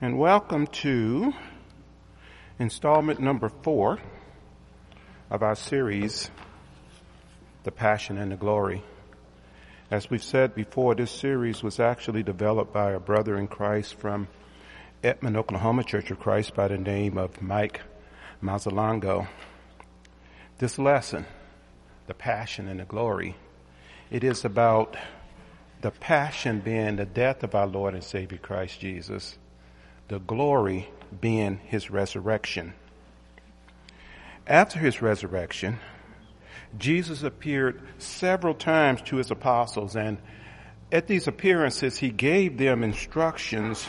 and welcome to installment number four of our series, The Passion and the Glory. As we've said before, this series was actually developed by a brother in Christ from Edmond, Oklahoma Church of Christ by the name of Mike Mazzalongo. This lesson, The Passion and the Glory, it is about the passion being the death of our Lord and Savior Christ Jesus the glory being his resurrection. After his resurrection, Jesus appeared several times to his apostles and at these appearances he gave them instructions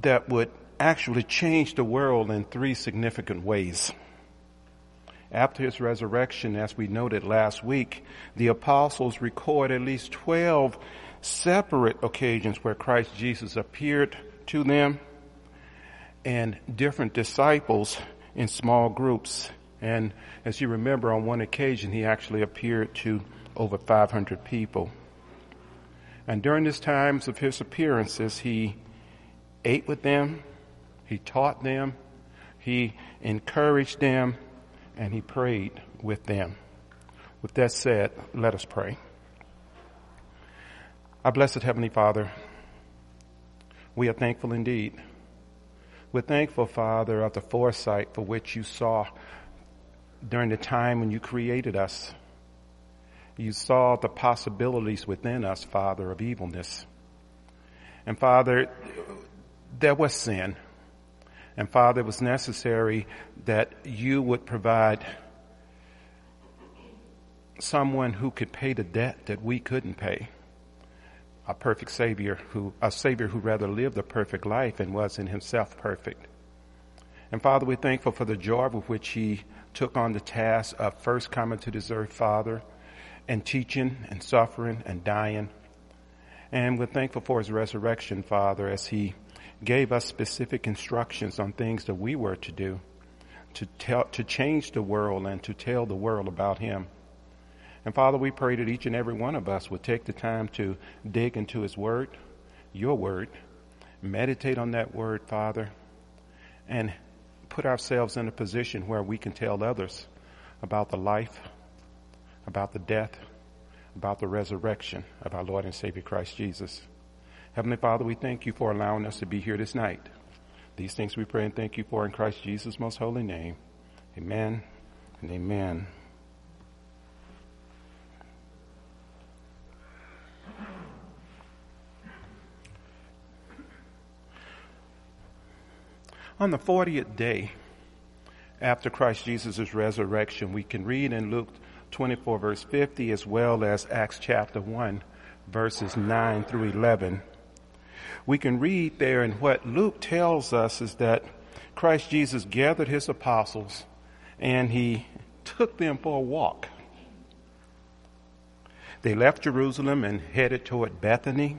that would actually change the world in three significant ways. After his resurrection, as we noted last week, the apostles record at least 12 separate occasions where Christ Jesus appeared to them and different disciples in small groups. And as you remember, on one occasion, he actually appeared to over 500 people. And during these times of his appearances, he ate with them, he taught them, he encouraged them, and he prayed with them. With that said, let us pray. Our blessed Heavenly Father, we are thankful indeed. We're thankful, Father, of the foresight for which you saw during the time when you created us. You saw the possibilities within us, Father, of evilness. And Father, there was sin. And Father, it was necessary that you would provide someone who could pay the debt that we couldn't pay a perfect Savior who, a Savior who rather lived a perfect life and was in himself perfect. And Father, we're thankful for the joy with which he took on the task of first coming to this earth, Father, and teaching and suffering and dying. And we're thankful for his resurrection, Father, as he gave us specific instructions on things that we were to do to tell, to change the world and to tell the world about him. And Father, we pray that each and every one of us would take the time to dig into His Word, your Word, meditate on that Word, Father, and put ourselves in a position where we can tell others about the life, about the death, about the resurrection of our Lord and Savior Christ Jesus. Heavenly Father, we thank you for allowing us to be here this night. These things we pray and thank you for in Christ Jesus' most holy name. Amen and amen. On the 40th day after Christ Jesus' resurrection, we can read in Luke 24 verse 50 as well as Acts chapter 1 verses 9 through 11. We can read there and what Luke tells us is that Christ Jesus gathered his apostles and he took them for a walk. They left Jerusalem and headed toward Bethany.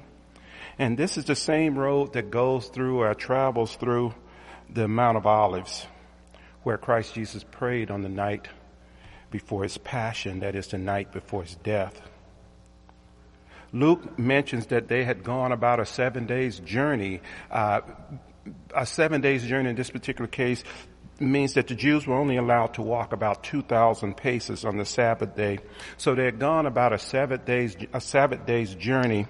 And this is the same road that goes through or travels through the Mount of Olives, where Christ Jesus prayed on the night before his passion, that is the night before his death. Luke mentions that they had gone about a seven days journey. Uh, a seven days journey in this particular case means that the Jews were only allowed to walk about 2,000 paces on the Sabbath day. So they had gone about a Sabbath days, a Sabbath day's journey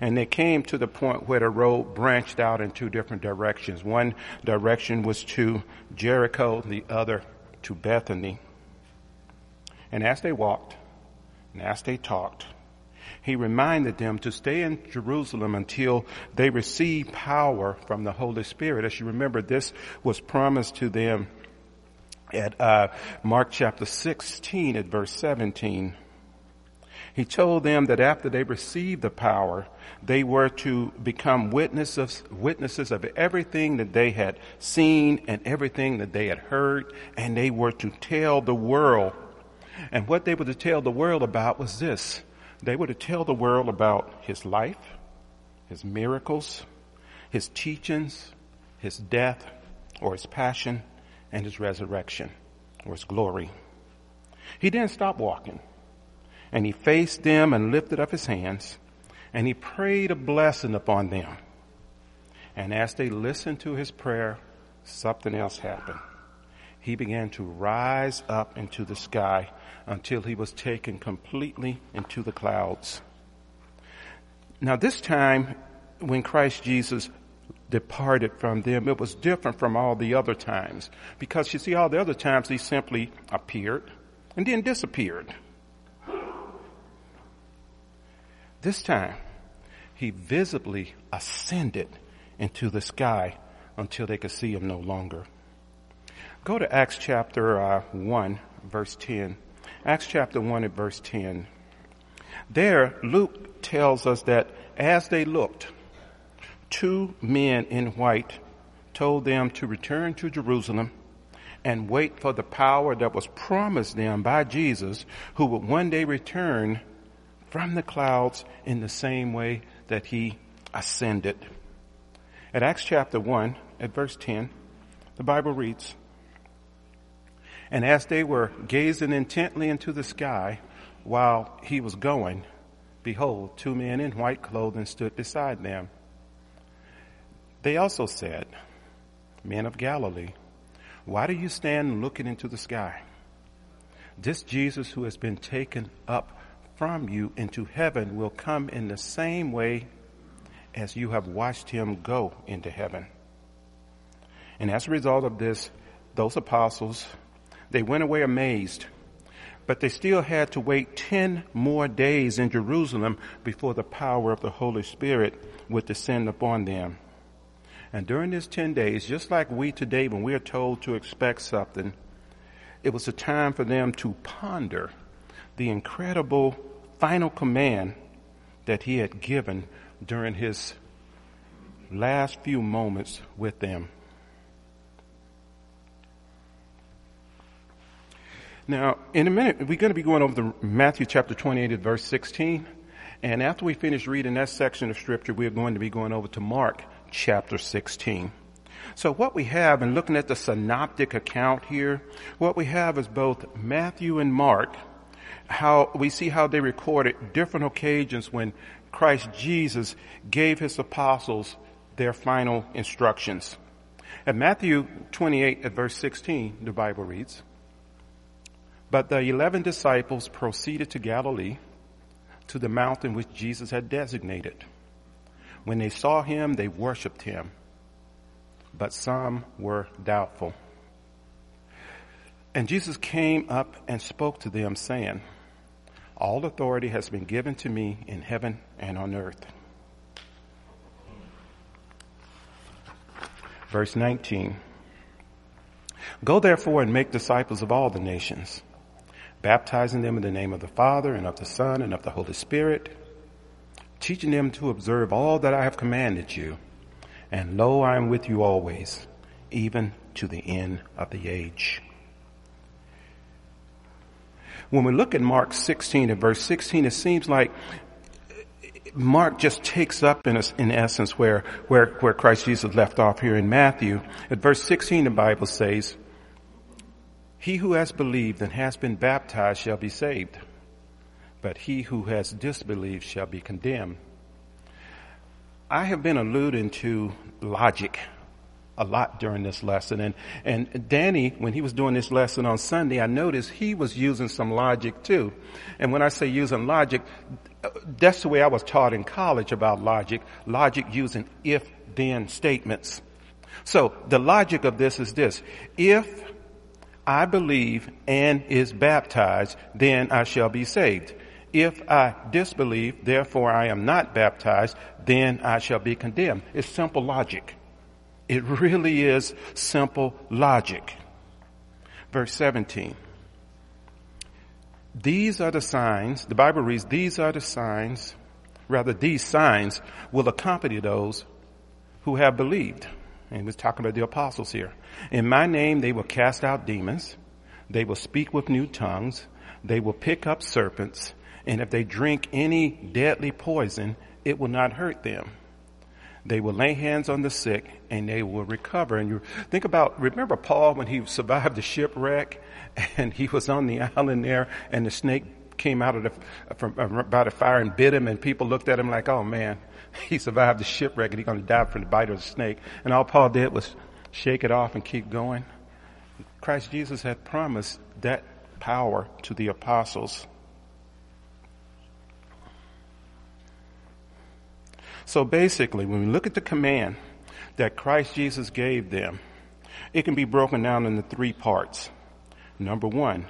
and they came to the point where the road branched out in two different directions. One direction was to Jericho, the other to Bethany. And as they walked, and as they talked, he reminded them to stay in Jerusalem until they receive power from the Holy Spirit. As you remember, this was promised to them at uh, Mark chapter 16 at verse 17. He told them that after they received the power, they were to become witnesses, witnesses of everything that they had seen and everything that they had heard, and they were to tell the world. And what they were to tell the world about was this. They were to tell the world about his life, his miracles, his teachings, his death, or his passion, and his resurrection, or his glory. He didn't stop walking. And he faced them and lifted up his hands and he prayed a blessing upon them. And as they listened to his prayer, something else happened. He began to rise up into the sky until he was taken completely into the clouds. Now this time, when Christ Jesus departed from them, it was different from all the other times. Because you see, all the other times he simply appeared and then disappeared. This time, he visibly ascended into the sky until they could see him no longer. Go to Acts chapter uh, 1, verse 10. Acts chapter 1 at verse 10. There, Luke tells us that as they looked, two men in white told them to return to Jerusalem and wait for the power that was promised them by Jesus, who would one day return from the clouds in the same way that he ascended. At Acts chapter 1, at verse 10, the Bible reads, And as they were gazing intently into the sky while he was going, behold, two men in white clothing stood beside them. They also said, Men of Galilee, why do you stand looking into the sky? This Jesus who has been taken up from you into heaven will come in the same way as you have watched him go into heaven. And as a result of this, those apostles, they went away amazed, but they still had to wait 10 more days in Jerusalem before the power of the Holy Spirit would descend upon them. And during these 10 days, just like we today, when we are told to expect something, it was a time for them to ponder the incredible final command that he had given during his last few moments with them. Now, in a minute, we're going to be going over the Matthew chapter 28 verse 16. And after we finish reading that section of scripture, we're going to be going over to Mark chapter 16. So what we have in looking at the synoptic account here, what we have is both Matthew and Mark, how we see how they recorded different occasions when Christ Jesus gave his apostles their final instructions. At Matthew 28 at verse 16, the Bible reads, But the eleven disciples proceeded to Galilee, to the mountain which Jesus had designated. When they saw him, they worshiped him, but some were doubtful. And Jesus came up and spoke to them saying, all authority has been given to me in heaven and on earth. Verse 19. Go therefore and make disciples of all the nations, baptizing them in the name of the Father and of the Son and of the Holy Spirit, teaching them to observe all that I have commanded you. And lo, I am with you always, even to the end of the age. When we look at Mark 16 and verse 16, it seems like Mark just takes up in, a, in essence where, where, where Christ Jesus left off here in Matthew. At verse 16, the Bible says, He who has believed and has been baptized shall be saved but he who has disbelieved shall be condemned. I have been alluding to logic a lot during this lesson. And, and Danny, when he was doing this lesson on Sunday, I noticed he was using some logic too. And when I say using logic, that's the way I was taught in college about logic. Logic using if then statements. So the logic of this is this. If I believe and is baptized, then I shall be saved. If I disbelieve, therefore I am not baptized, then I shall be condemned. It's simple logic. It really is simple logic. Verse 17. These are the signs, the Bible reads, these are the signs, rather these signs will accompany those who have believed. And we're talking about the apostles here. In my name they will cast out demons. They will speak with new tongues. They will pick up serpents. And if they drink any deadly poison, it will not hurt them. They will lay hands on the sick and they will recover. And you think about, remember Paul when he survived the shipwreck and he was on the island there and the snake came out of the, from, uh, by the fire and bit him and people looked at him like, oh man, he survived the shipwreck and he's going to die from the bite of the snake. And all Paul did was shake it off and keep going. Christ Jesus had promised that power to the apostles. So basically, when we look at the command that Christ Jesus gave them, it can be broken down into three parts. Number one,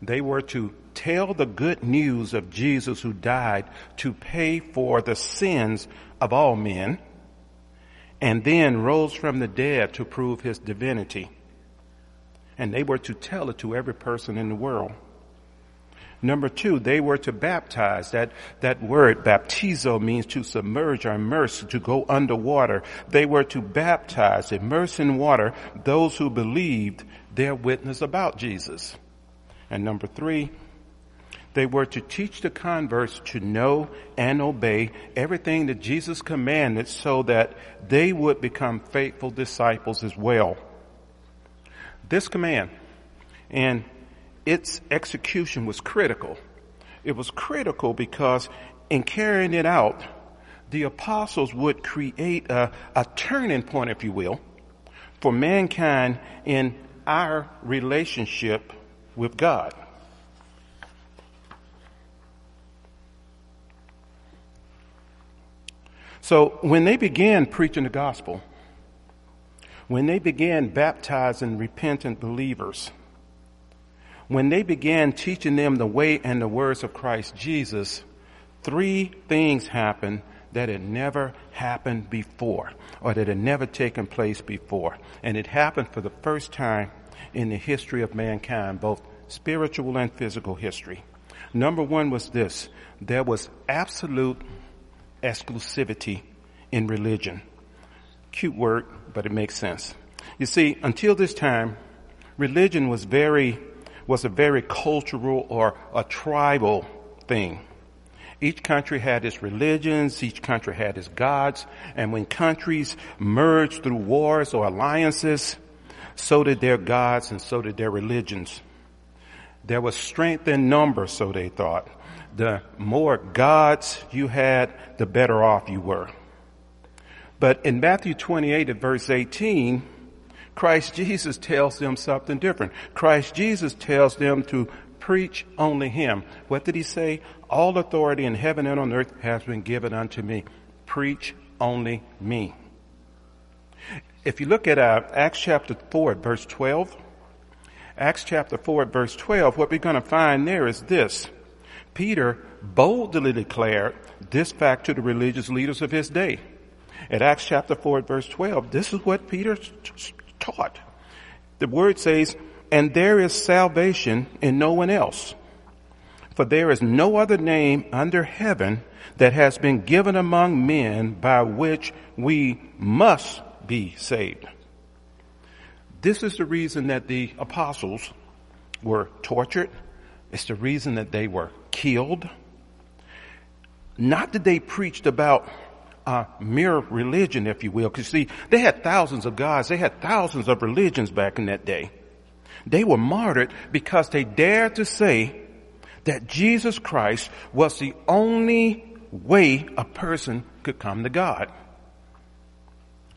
they were to tell the good news of Jesus who died to pay for the sins of all men and then rose from the dead to prove his divinity. And they were to tell it to every person in the world. Number two, they were to baptize. That, that word, baptizo, means to submerge or immerse, to go underwater. They were to baptize, immerse in water, those who believed their witness about Jesus. And number three, they were to teach the converts to know and obey everything that Jesus commanded so that they would become faithful disciples as well. This command and its execution was critical. It was critical because in carrying it out, the apostles would create a, a turning point, if you will, for mankind in our relationship with God. So when they began preaching the gospel, when they began baptizing repentant believers, when they began teaching them the way and the words of Christ Jesus, three things happened that had never happened before or that had never taken place before. And it happened for the first time in the history of mankind, both spiritual and physical history. Number one was this. There was absolute exclusivity in religion. Cute word, but it makes sense. You see, until this time, religion was very, was a very cultural or a tribal thing. Each country had its religions, each country had its gods, and when countries merged through wars or alliances, so did their gods and so did their religions. There was strength in numbers, so they thought the more gods you had, the better off you were. But in Matthew 28 at verse 18, Christ Jesus tells them something different. Christ Jesus tells them to preach only Him. What did He say? All authority in heaven and on earth has been given unto me. Preach only me. If you look at uh, Acts chapter 4 verse 12, Acts chapter 4 verse 12, what we're going to find there is this. Peter boldly declared this fact to the religious leaders of his day. At Acts chapter 4 verse 12, this is what Peter taught. The word says, and there is salvation in no one else. For there is no other name under heaven that has been given among men by which we must be saved. This is the reason that the apostles were tortured. It's the reason that they were killed. Not that they preached about uh, mere religion, if you will, because see, they had thousands of gods, they had thousands of religions back in that day. They were martyred because they dared to say that Jesus Christ was the only way a person could come to God.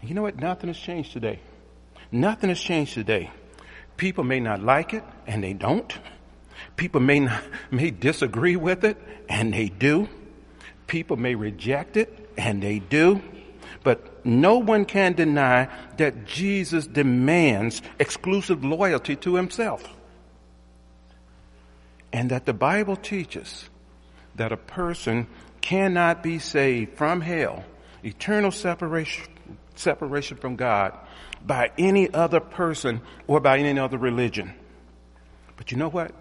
You know what? Nothing has changed today. Nothing has changed today. People may not like it, and they don't. People may not, may disagree with it, and they do. People may reject it, and they do. But no one can deny that Jesus demands exclusive loyalty to himself. And that the Bible teaches that a person cannot be saved from hell, eternal separation, separation from God by any other person or by any other religion. But you know what?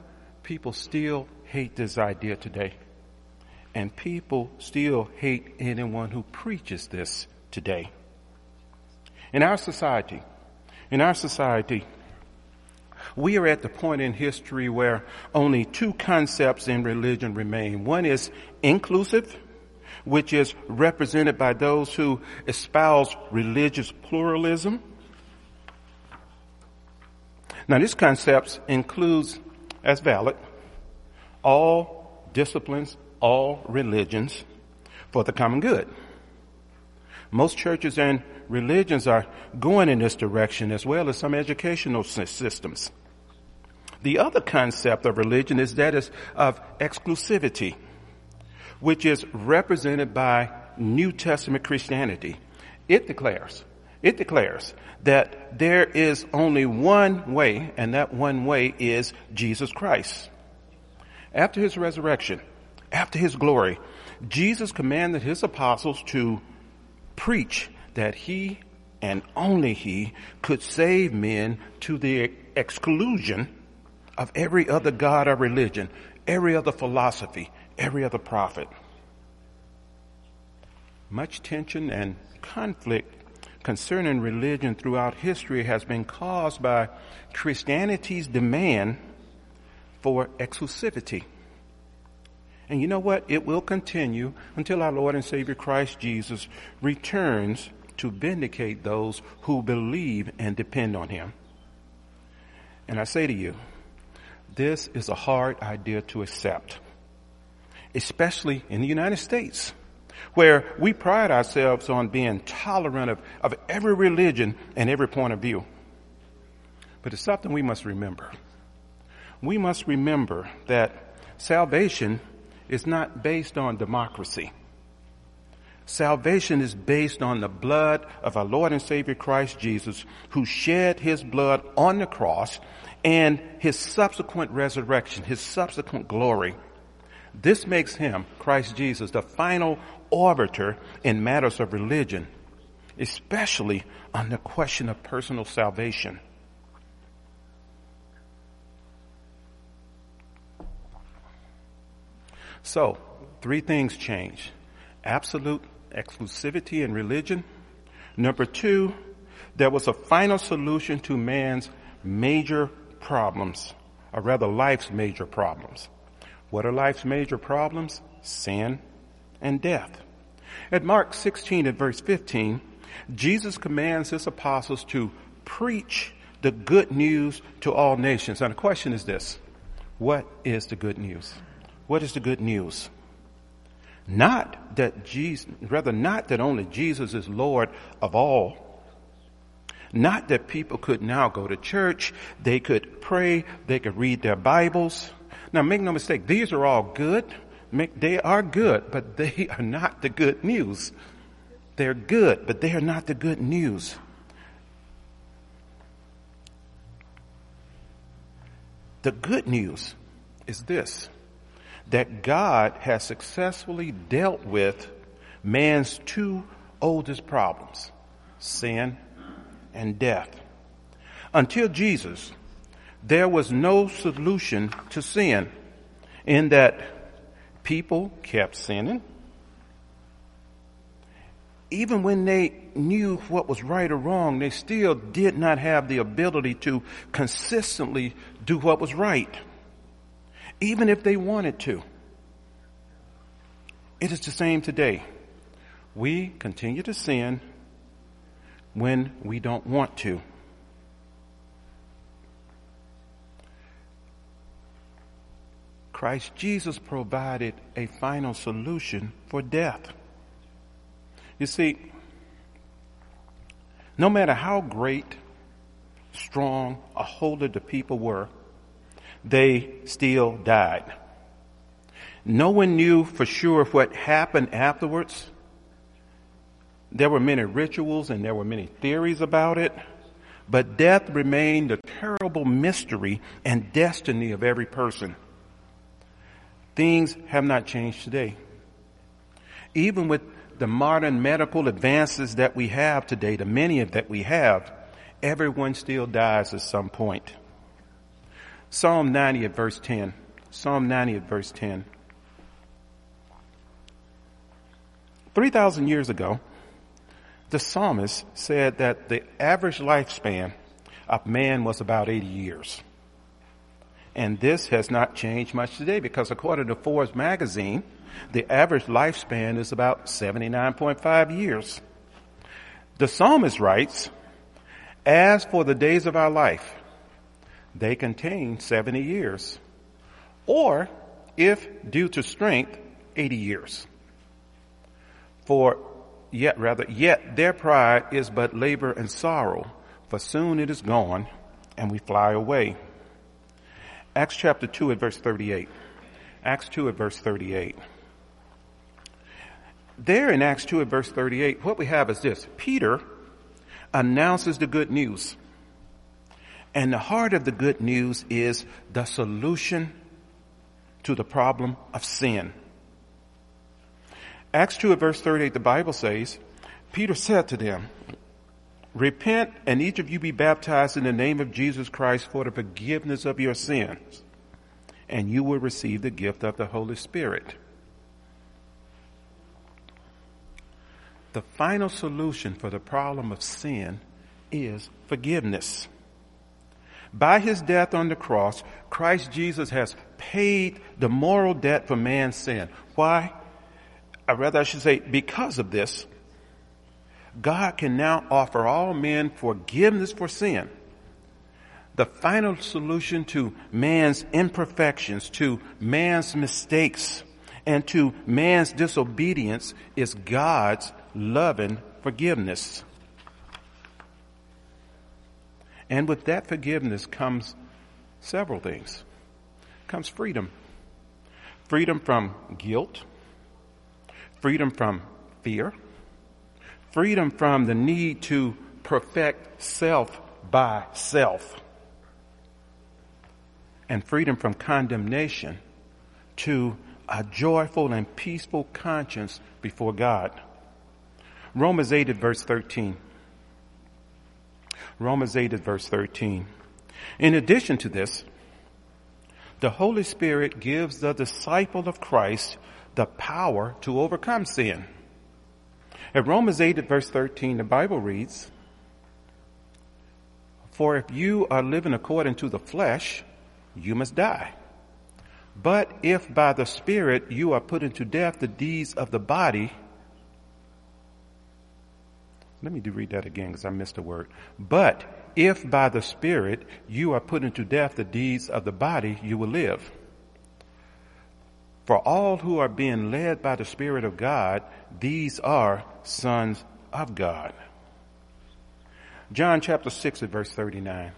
People still hate this idea today. And people still hate anyone who preaches this today. In our society, in our society, we are at the point in history where only two concepts in religion remain. One is inclusive, which is represented by those who espouse religious pluralism. Now this concept includes, as valid, all disciplines all religions for the common good. Most churches and religions are going in this direction as well as some educational systems. The other concept of religion is that of exclusivity, which is represented by New Testament Christianity. It declares, it declares that there is only one way, and that one way is Jesus Christ. After his resurrection, after his glory, Jesus commanded his apostles to preach that he and only he could save men to the exclusion of every other God or religion, every other philosophy, every other prophet. Much tension and conflict concerning religion throughout history has been caused by Christianity's demand for exclusivity. And you know what? It will continue until our Lord and Savior Christ Jesus returns to vindicate those who believe and depend on Him. And I say to you, this is a hard idea to accept, especially in the United States, where we pride ourselves on being tolerant of, of every religion and every point of view. But it's something we must remember. We must remember that salvation is not based on democracy. Salvation is based on the blood of our Lord and Savior Christ Jesus, who shed his blood on the cross and his subsequent resurrection, his subsequent glory. This makes him, Christ Jesus, the final arbiter in matters of religion, especially on the question of personal salvation. So, three things change. Absolute exclusivity in religion. Number two, there was a final solution to man's major problems, or rather life's major problems. What are life's major problems? Sin and death. At Mark 16 and verse 15, Jesus commands his apostles to preach the good news to all nations. And the question is this. What is the good news? What is the good news? Not that Jesus, rather not that only Jesus is Lord of all, not that people could now go to church, they could pray, they could read their Bibles. Now make no mistake, these are all good. They are good, but they are not the good news. They're good, but they are not the good news. The good news is this, that God has successfully dealt with man's two oldest problems, sin and death. Until Jesus, there was no solution to sin in that people kept sinning. Even when they knew what was right or wrong, they still did not have the ability to consistently do what was right. Even if they wanted to. It is the same today. We continue to sin when we don't want to. Christ Jesus provided a final solution for death. You see, no matter how great, strong, or holy the people were, they still died. No one knew for sure what happened afterwards. There were many rituals and there were many theories about it, but death remained a terrible mystery and destiny of every person. Things have not changed today. Even with the modern medical advances that we have today, the many that we have, everyone still dies at some point. Psalm 90 at verse 10. Psalm 90 at verse 10. 3,000 years ago, the psalmist said that the average lifespan of man was about 80 years. And this has not changed much today because according to Forbes magazine, the average lifespan is about 79.5 years. The psalmist writes, as for the days of our life, they contain 70 years. Or if due to strength, 80 years. For yet rather, yet their pride is but labor and sorrow, for soon it is gone and we fly away. Acts chapter 2 at verse 38. Acts 2 at verse 38. There in Acts 2 at verse 38, what we have is this. Peter announces the good news. And the heart of the good news is the solution to the problem of sin. Acts 2 verse 38, the Bible says, Peter said to them, Repent and each of you be baptized in the name of Jesus Christ for the forgiveness of your sins, and you will receive the gift of the Holy Spirit. The final solution for the problem of sin is forgiveness. By his death on the cross, Christ Jesus has paid the moral debt for man's sin. Why? Or rather, I should say, because of this, God can now offer all men forgiveness for sin. The final solution to man's imperfections, to man's mistakes, and to man's disobedience is God's loving forgiveness. And with that forgiveness comes several things. Comes freedom. Freedom from guilt. Freedom from fear. Freedom from the need to perfect self by self. And freedom from condemnation to a joyful and peaceful conscience before God. Romans 8 at verse 13. Romans 8 at verse 13. In addition to this, the Holy Spirit gives the disciple of Christ the power to overcome sin. At Romans 8 at verse 13, the Bible reads, For if you are living according to the flesh, you must die. But if by the Spirit you are put into death the deeds of the body, let me read that again because I missed a word. But if by the Spirit you are put into death the deeds of the body, you will live. For all who are being led by the Spirit of God, these are sons of God. John chapter 6 at verse 39.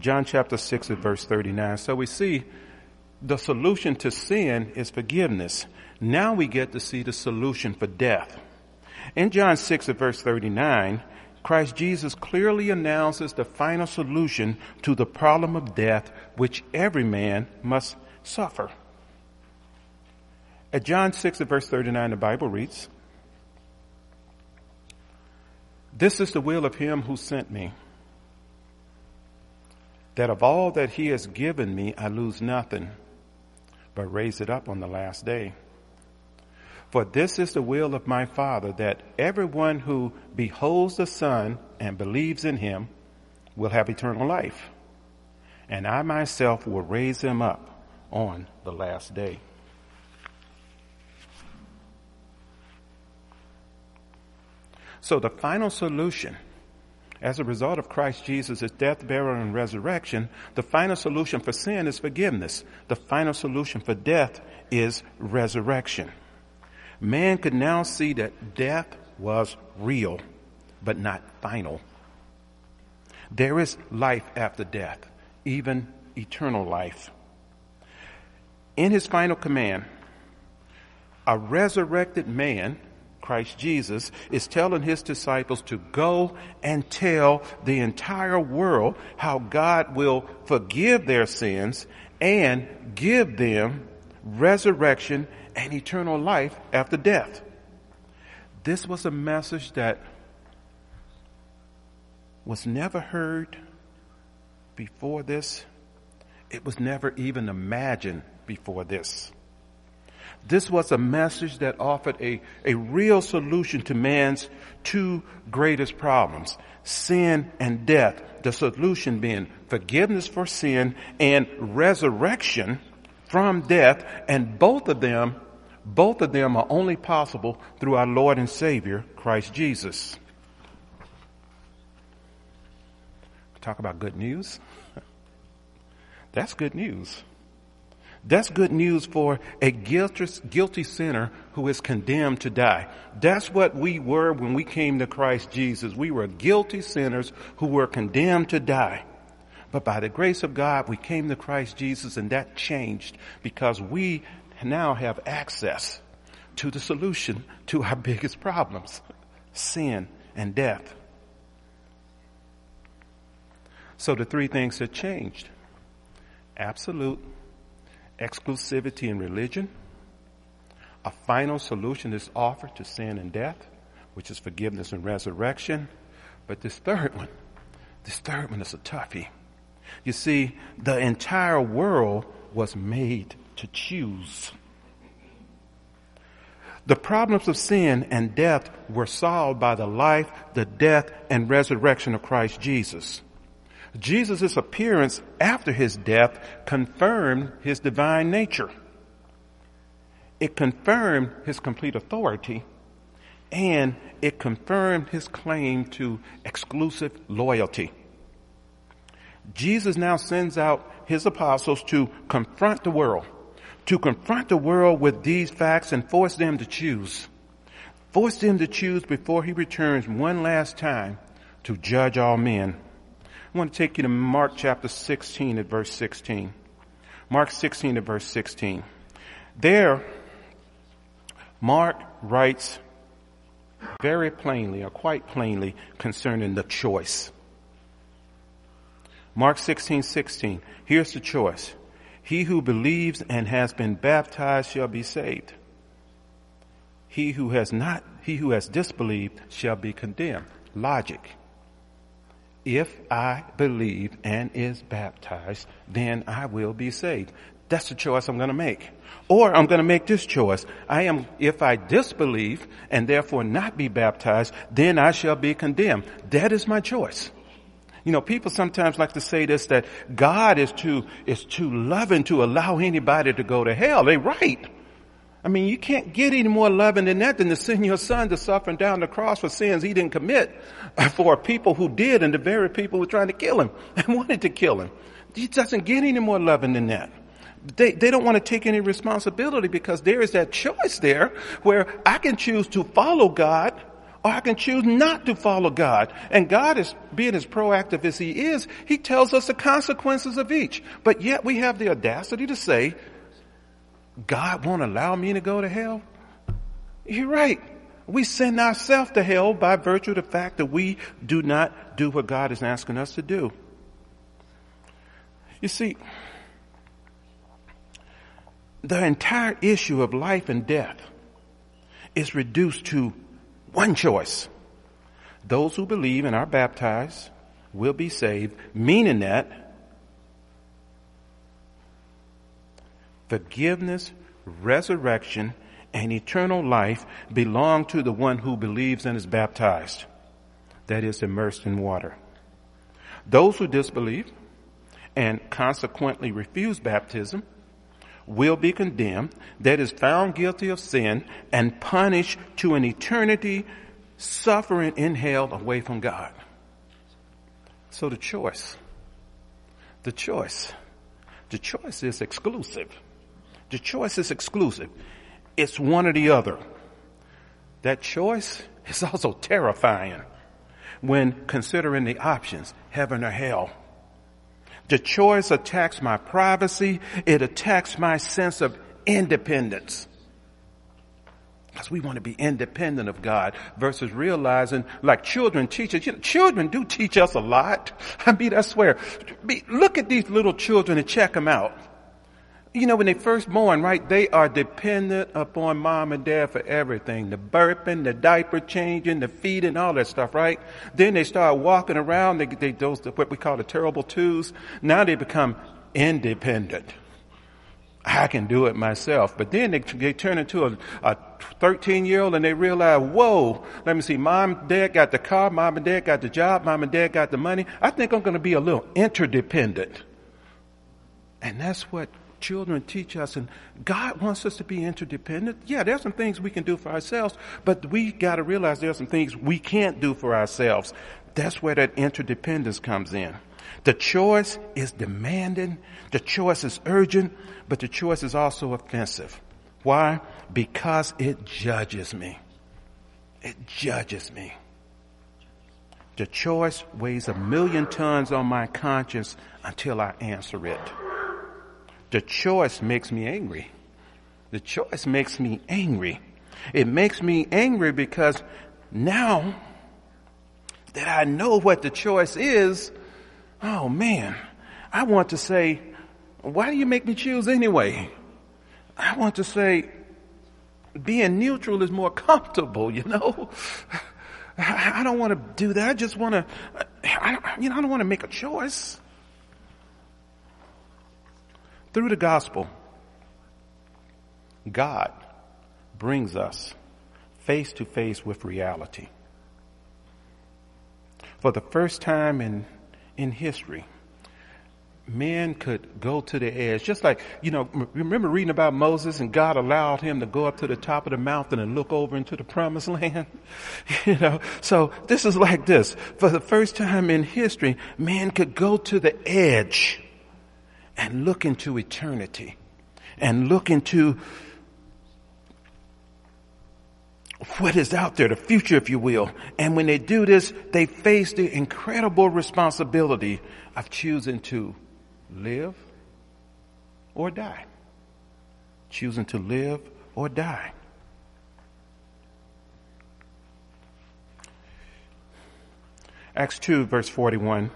John chapter 6 at verse 39. So we see the solution to sin is forgiveness. Now we get to see the solution for death. In John 6 at verse 39, Christ Jesus clearly announces the final solution to the problem of death which every man must suffer. At John 6 at verse 39, the Bible reads, This is the will of him who sent me, that of all that he has given me I lose nothing, but raise it up on the last day. For this is the will of my Father, that everyone who beholds the Son and believes in him will have eternal life. And I myself will raise him up on the last day. So the final solution, as a result of Christ Jesus' death, burial, and resurrection, the final solution for sin is forgiveness. The final solution for death is resurrection man could now see that death was real, but not final. There is life after death, even eternal life. In his final command, a resurrected man, Christ Jesus, is telling his disciples to go and tell the entire world how God will forgive their sins and give them resurrection and eternal life after death. This was a message that was never heard before this. It was never even imagined before this. This was a message that offered a, a real solution to man's two greatest problems, sin and death. The solution being forgiveness for sin and resurrection from death, and both of them, both of them are only possible through our Lord and Savior, Christ Jesus. Talk about good news. That's good news. That's good news for a guilty, guilty sinner who is condemned to die. That's what we were when we came to Christ Jesus. We were guilty sinners who were condemned to die. But by the grace of God, we came to Christ Jesus and that changed because we now have access to the solution to our biggest problems, sin and death. So the three things have changed. Absolute exclusivity in religion. A final solution is offered to sin and death, which is forgiveness and resurrection. But this third one, this third one is a toughie. You see, the entire world was made to choose. The problems of sin and death were solved by the life, the death, and resurrection of Christ Jesus. Jesus' appearance after his death confirmed his divine nature. It confirmed his complete authority and it confirmed his claim to exclusive loyalty. Jesus now sends out his apostles to confront the world, to confront the world with these facts and force them to choose. Force them to choose before he returns one last time to judge all men. I want to take you to Mark chapter 16 at verse 16. Mark 16 at verse 16. There, Mark writes very plainly or quite plainly concerning the choice. Mark 16, 16. Here's the choice. He who believes and has been baptized shall be saved. He who has not, he who has disbelieved shall be condemned. Logic. If I believe and is baptized, then I will be saved. That's the choice I'm going to make. Or I'm going to make this choice. I am, if I disbelieve and therefore not be baptized, then I shall be condemned. That is my choice. You know, people sometimes like to say this, that God is too, is too loving to allow anybody to go to hell. They right. I mean, you can't get any more loving than that than to send your son to suffer down the cross for sins he didn't commit for people who did and the very people who were trying to kill him and wanted to kill him. He doesn't get any more loving than that. They, they don't want to take any responsibility because there is that choice there where I can choose to follow God or I can choose not to follow God. And God is, being as proactive as He is, He tells us the consequences of each. But yet we have the audacity to say, God won't allow me to go to hell? You're right. We send ourselves to hell by virtue of the fact that we do not do what God is asking us to do. You see, the entire issue of life and death is reduced to one choice. Those who believe and are baptized will be saved, meaning that forgiveness, resurrection, and eternal life belong to the one who believes and is baptized. That is immersed in water. Those who disbelieve and consequently refuse baptism will be condemned, that is found guilty of sin and punished to an eternity suffering in hell away from God. So the choice, the choice, the choice is exclusive. The choice is exclusive. It's one or the other. That choice is also terrifying when considering the options, heaven or hell. The choice attacks my privacy. It attacks my sense of independence. Because we want to be independent of God versus realizing, like children teach us, you know, children do teach us a lot. I mean, I swear. Look at these little children and check them out. You know, when they first born, right, they are dependent upon mom and dad for everything. The burping, the diaper changing, the feeding, all that stuff, right? Then they start walking around, they, they those, what we call the terrible twos. Now they become independent. I can do it myself. But then they, they turn into a, a 13 year old and they realize, whoa, let me see, mom, and dad got the car, mom and dad got the job, mom and dad got the money. I think I'm going to be a little interdependent. And that's what children teach us, and God wants us to be interdependent. Yeah, there's some things we can do for ourselves, but we got to realize there's some things we can't do for ourselves. That's where that interdependence comes in. The choice is demanding, the choice is urgent, but the choice is also offensive. Why? Because it judges me. It judges me. The choice weighs a million tons on my conscience until I answer it. The choice makes me angry. The choice makes me angry. It makes me angry because now that I know what the choice is, oh man, I want to say, why do you make me choose anyway? I want to say, being neutral is more comfortable, you know? I don't want to do that. I just want to, I, you know, I don't want to make a choice. Through the gospel, God brings us face to face with reality. For the first time in, in history, men could go to the edge. Just like, you know, remember reading about Moses and God allowed him to go up to the top of the mountain and look over into the promised land? you know, so this is like this. For the first time in history, man could go to the edge and look into eternity and look into what is out there, the future, if you will. And when they do this, they face the incredible responsibility of choosing to live or die. Choosing to live or die. Acts 2 verse 41.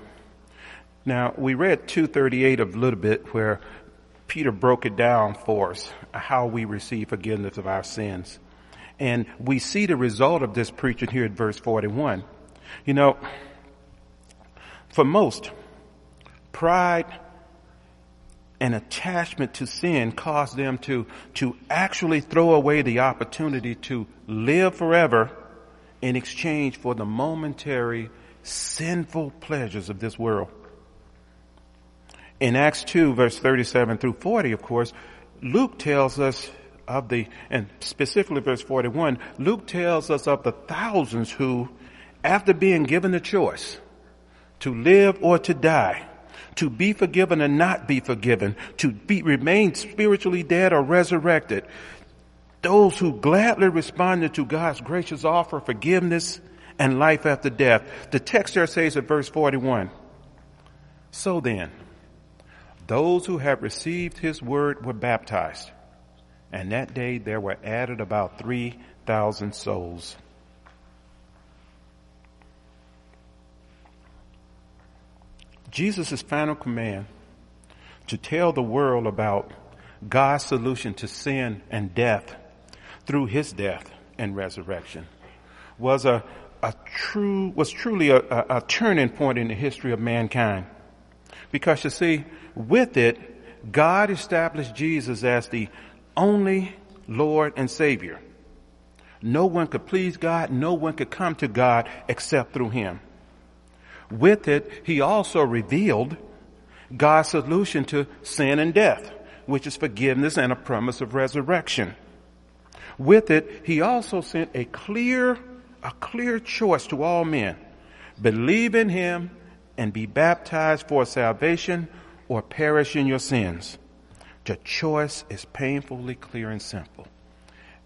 Now, we read 238 a little bit where Peter broke it down for us, how we receive forgiveness of our sins. And we see the result of this preaching here at verse 41. You know, for most, pride and attachment to sin cause them to, to actually throw away the opportunity to live forever in exchange for the momentary sinful pleasures of this world. In Acts 2 verse 37 through 40, of course, Luke tells us of the, and specifically verse 41, Luke tells us of the thousands who, after being given the choice to live or to die, to be forgiven and not be forgiven, to be, remain spiritually dead or resurrected. Those who gladly responded to God's gracious offer of forgiveness and life after death. The text there says at verse 41, So then, those who had received his word were baptized, and that day there were added about 3,000 souls. Jesus' final command to tell the world about God's solution to sin and death through his death and resurrection was a, a true, was truly a, a, a turning point in the history of mankind. Because you see, with it, God established Jesus as the only Lord and Savior. No one could please God, no one could come to God except through Him. With it, he also revealed God's solution to sin and death, which is forgiveness and a promise of resurrection. With it, he also sent a clear, a clear choice to all men. Believe in him and be baptized for salvation or perish in your sins. The choice is painfully clear and simple.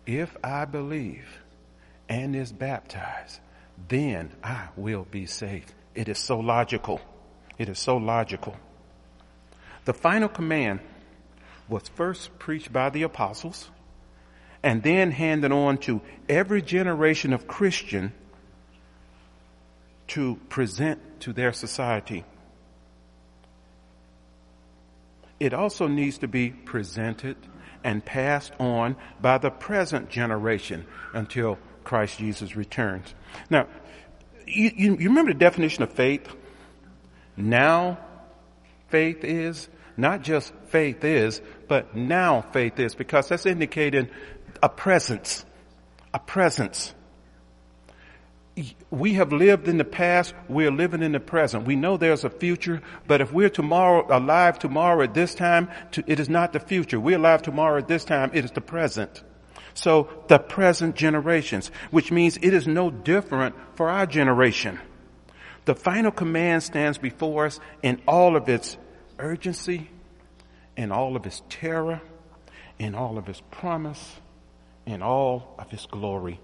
If I believe and is baptized, then I will be saved. It is so logical. It is so logical. The final command was first preached by the apostles and then handed on to every generation of Christian to present to their society. It also needs to be presented and passed on by the present generation until Christ Jesus returns. Now, you, you, you remember the definition of faith? Now faith is, not just faith is, but now faith is, because that's indicating a presence. A presence. We have lived in the past, we're living in the present. We know there's a future, but if we're tomorrow, alive tomorrow at this time, it is not the future. We're alive tomorrow at this time, it is the present. So the present generations, which means it is no different for our generation. The final command stands before us in all of its urgency, in all of its terror, in all of its promise, in all of its glory.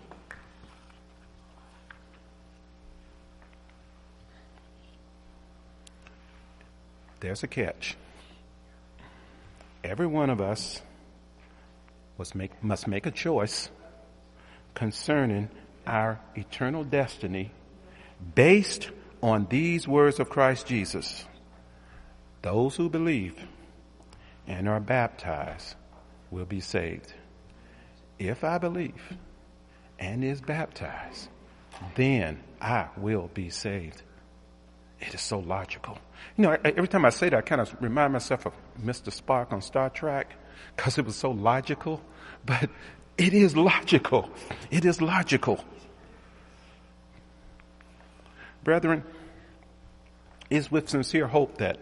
There's a catch. Every one of us make, must make a choice concerning our eternal destiny based on these words of Christ Jesus. Those who believe and are baptized will be saved. If I believe and is baptized, then I will be saved. It is so logical. You know, every time I say that, I kind of remind myself of Mr. Spock on Star Trek because it was so logical. But it is logical. It is logical. Brethren, it's with sincere hope that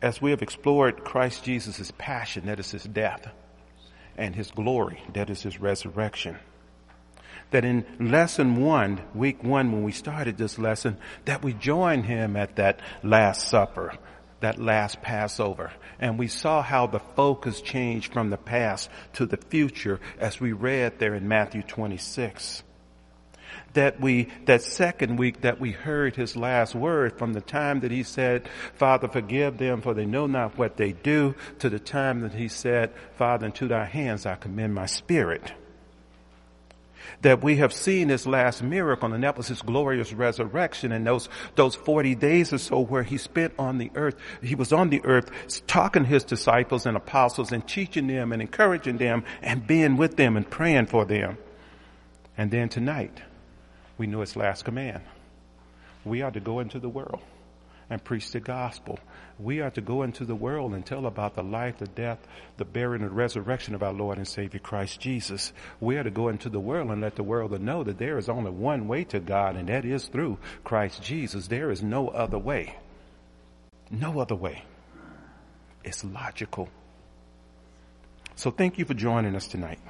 as we have explored Christ Jesus' passion, that is his death, and his glory, that is his resurrection, that in lesson one, week one, when we started this lesson, that we joined him at that last supper, that last Passover. And we saw how the focus changed from the past to the future as we read there in Matthew 26 that we, that second week that we heard his last word from the time that he said, Father, forgive them for they know not what they do to the time that he said, Father, into thy hands I commend my spirit that we have seen his last miracle, and that was his glorious resurrection and those, those 40 days or so where he spent on the earth. He was on the earth talking to his disciples and apostles and teaching them and encouraging them and being with them and praying for them. And then tonight, we knew his last command. We are to go into the world and preach the gospel. We are to go into the world and tell about the life, the death, the burial, and the resurrection of our Lord and Savior Christ Jesus. We are to go into the world and let the world know that there is only one way to God, and that is through Christ Jesus. There is no other way. No other way. It's logical. So thank you for joining us tonight.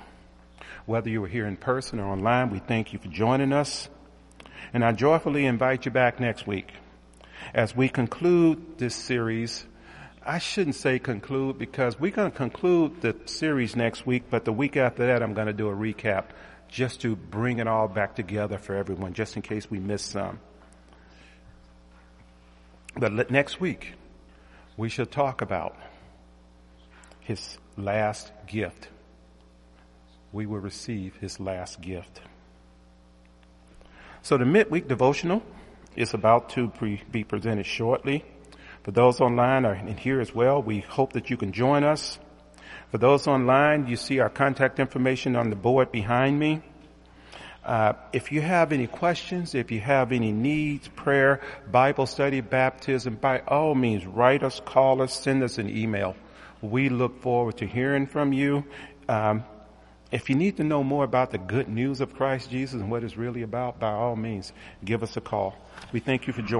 Whether you were here in person or online, we thank you for joining us. And I joyfully invite you back next week as we conclude this series. I shouldn't say conclude because we're going to conclude the series next week, but the week after that, I'm going to do a recap just to bring it all back together for everyone, just in case we miss some. But next week, we shall talk about his last gift. We will receive his last gift. So the midweek devotional is about to pre- be presented shortly. For those online and here as well, we hope that you can join us. For those online, you see our contact information on the board behind me. Uh, if you have any questions, if you have any needs, prayer, Bible study, baptism, by all means, write us, call us, send us an email. We look forward to hearing from you. Um, if you need to know more about the good news of Christ Jesus and what it's really about, by all means, give us a call. We thank you for joining.